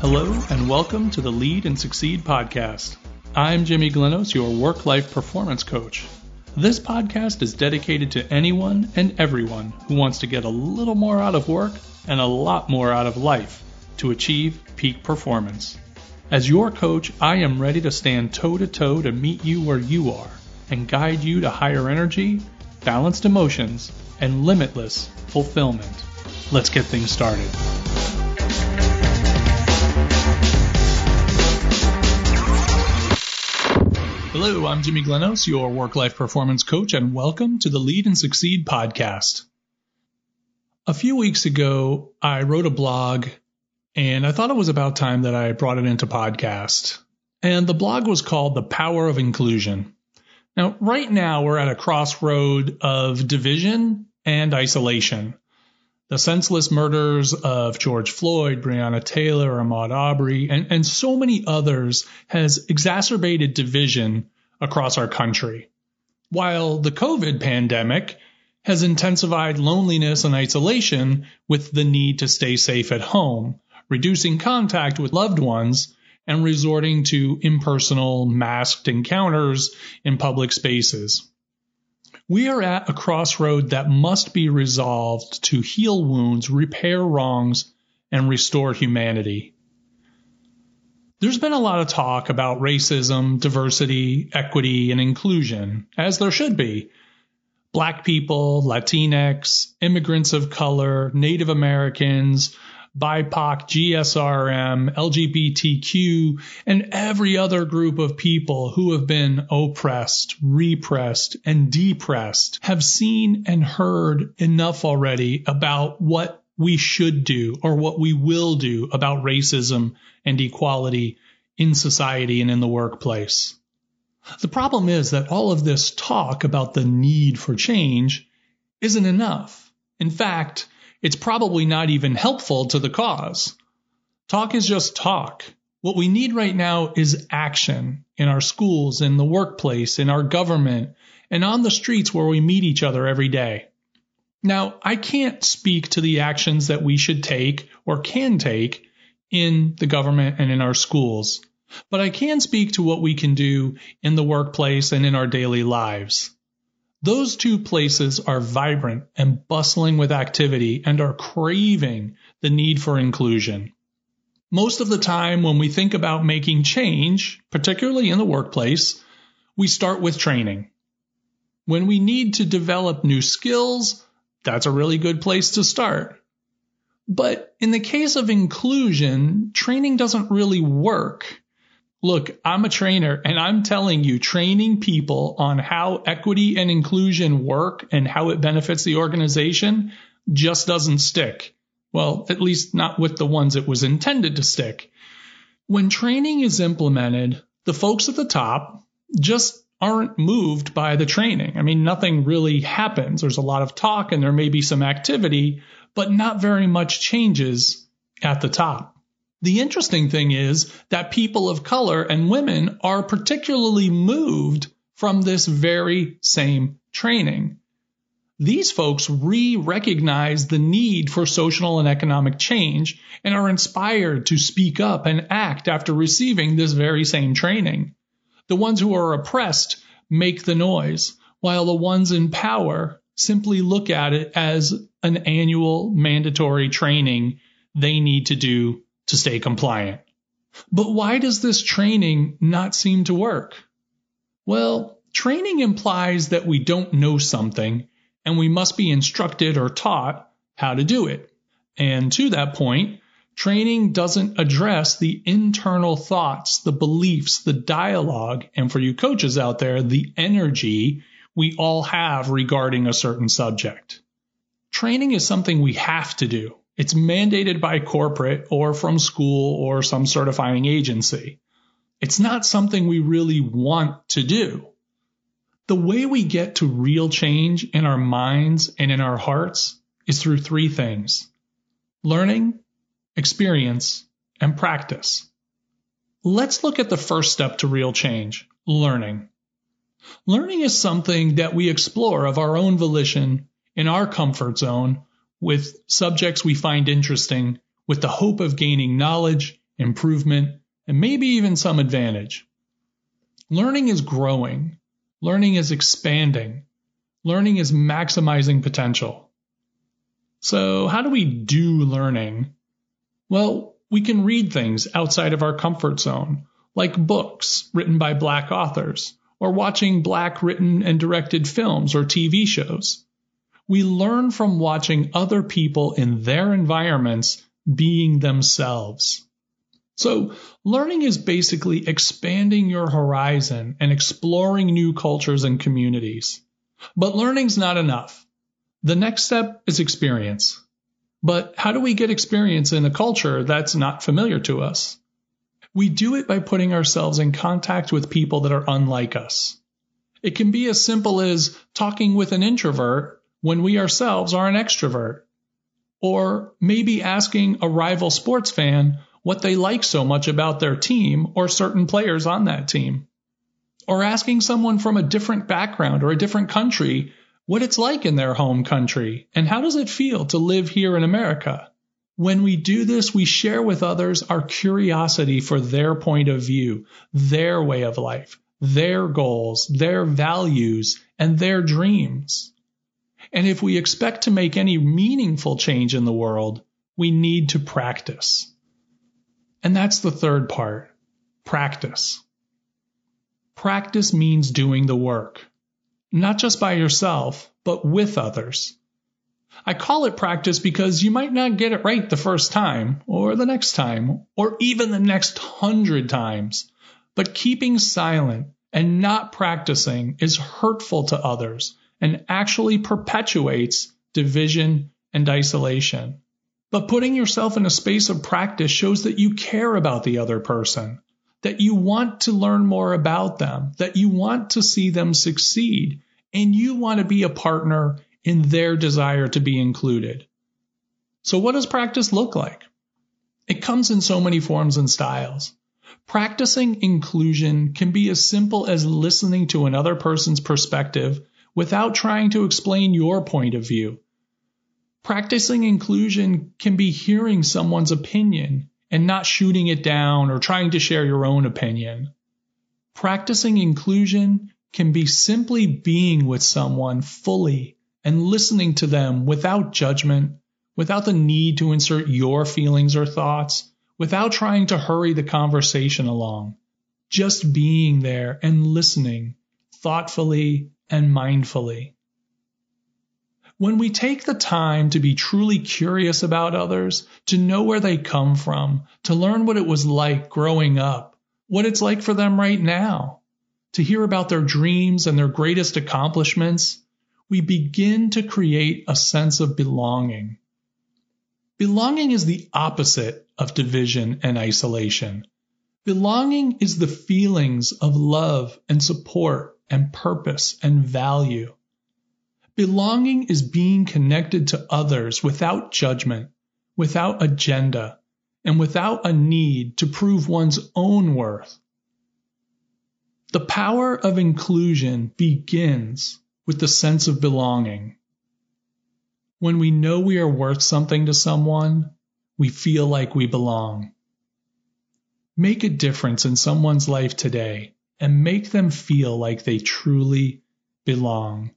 Hello, and welcome to the Lead and Succeed podcast. I'm Jimmy Glenos, your work life performance coach. This podcast is dedicated to anyone and everyone who wants to get a little more out of work and a lot more out of life to achieve peak performance. As your coach, I am ready to stand toe to toe to meet you where you are and guide you to higher energy, balanced emotions, and limitless fulfillment. Let's get things started. Hello, I'm Jimmy Glenos, your work life performance coach, and welcome to the Lead and Succeed podcast. A few weeks ago, I wrote a blog and I thought it was about time that I brought it into podcast. And the blog was called The Power of Inclusion. Now, right now, we're at a crossroad of division and isolation. The senseless murders of George Floyd, Breonna Taylor, Ahmaud Arbery, and, and so many others has exacerbated division across our country. While the COVID pandemic has intensified loneliness and isolation with the need to stay safe at home, reducing contact with loved ones, and resorting to impersonal, masked encounters in public spaces. We are at a crossroad that must be resolved to heal wounds, repair wrongs, and restore humanity. There's been a lot of talk about racism, diversity, equity, and inclusion, as there should be. Black people, Latinx, immigrants of color, Native Americans, BIPOC, GSRM, LGBTQ, and every other group of people who have been oppressed, repressed, and depressed have seen and heard enough already about what we should do or what we will do about racism and equality in society and in the workplace. The problem is that all of this talk about the need for change isn't enough. In fact, it's probably not even helpful to the cause. Talk is just talk. What we need right now is action in our schools, in the workplace, in our government, and on the streets where we meet each other every day. Now, I can't speak to the actions that we should take or can take in the government and in our schools, but I can speak to what we can do in the workplace and in our daily lives. Those two places are vibrant and bustling with activity and are craving the need for inclusion. Most of the time, when we think about making change, particularly in the workplace, we start with training. When we need to develop new skills, that's a really good place to start. But in the case of inclusion, training doesn't really work Look, I'm a trainer and I'm telling you, training people on how equity and inclusion work and how it benefits the organization just doesn't stick. Well, at least not with the ones it was intended to stick. When training is implemented, the folks at the top just aren't moved by the training. I mean, nothing really happens. There's a lot of talk and there may be some activity, but not very much changes at the top. The interesting thing is that people of color and women are particularly moved from this very same training. These folks re recognize the need for social and economic change and are inspired to speak up and act after receiving this very same training. The ones who are oppressed make the noise, while the ones in power simply look at it as an annual mandatory training they need to do to stay compliant. But why does this training not seem to work? Well, training implies that we don't know something and we must be instructed or taught how to do it. And to that point, training doesn't address the internal thoughts, the beliefs, the dialogue, and for you coaches out there, the energy we all have regarding a certain subject. Training is something we have to do. It's mandated by corporate or from school or some certifying agency. It's not something we really want to do. The way we get to real change in our minds and in our hearts is through three things learning, experience, and practice. Let's look at the first step to real change learning. Learning is something that we explore of our own volition in our comfort zone with subjects we find interesting with the hope of gaining knowledge, improvement, and maybe even some advantage. Learning is growing. Learning is expanding. Learning is maximizing potential. So, how do we do learning? Well, we can read things outside of our comfort zone, like books written by Black authors, or watching Black written and directed films or TV shows. We learn from watching other people in their environments being themselves. So, learning is basically expanding your horizon and exploring new cultures and communities. But learning's not enough. The next step is experience. But how do we get experience in a culture that's not familiar to us? We do it by putting ourselves in contact with people that are unlike us. It can be as simple as talking with an introvert when we ourselves are an extrovert. Or maybe asking a rival sports fan what they like so much about their team or certain players on that team or asking someone from a different background or a different country what it's like in their home country and how does it feel to live here in America. When we do this, we share with others our curiosity for their point of view, their way of life, their goals, their values, and their dreams. And if we expect to make any meaningful change in the world, we need to practice. And that's the third part practice. Practice means doing the work, not just by yourself, but with others. I call it practice because you might not get it right the first time, or the next time, or even the next hundred times. But keeping silent and not practicing is hurtful to others and actually perpetuates division and isolation. But putting yourself in a space of practice shows that you care about the other person that you want to learn more about them, that you want to see them succeed, and you want to be a partner in their desire to be included. So, what does practice look like? It comes in so many forms and styles. Practicing inclusion can be as simple as listening to another person's perspective without trying to explain your point of view. Practicing inclusion can be hearing someone's opinion and not shooting it down or trying to share your own opinion. Practicing inclusion can be simply being with someone fully and listening to them without judgment, without the need to insert your feelings or thoughts, without trying to hurry the conversation along. Just being there and listening thoughtfully and mindfully. When we take the time to be truly curious about others, to know where they come from, to learn what it was like growing up, what it's like for them right now, to hear about their dreams and their greatest accomplishments, we begin to create a sense of belonging. Belonging is the opposite of division and isolation. Belonging is the feelings of love and support and purpose and value. Belonging is being connected to others without judgment, without agenda, and without a need to prove one's own worth. The power of inclusion begins with the sense of belonging. When we know we are worth something to someone, we feel like we belong. Make a difference in someone's life today and make them feel like they truly belong.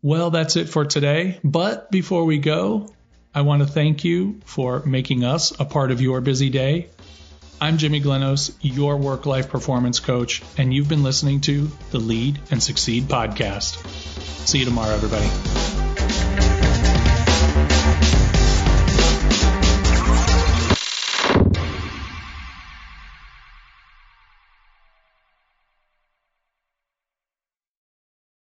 Well, that's it for today. But before we go, I want to thank you for making us a part of your busy day. I'm Jimmy Glenos, your work life performance coach, and you've been listening to the Lead and Succeed podcast. See you tomorrow, everybody.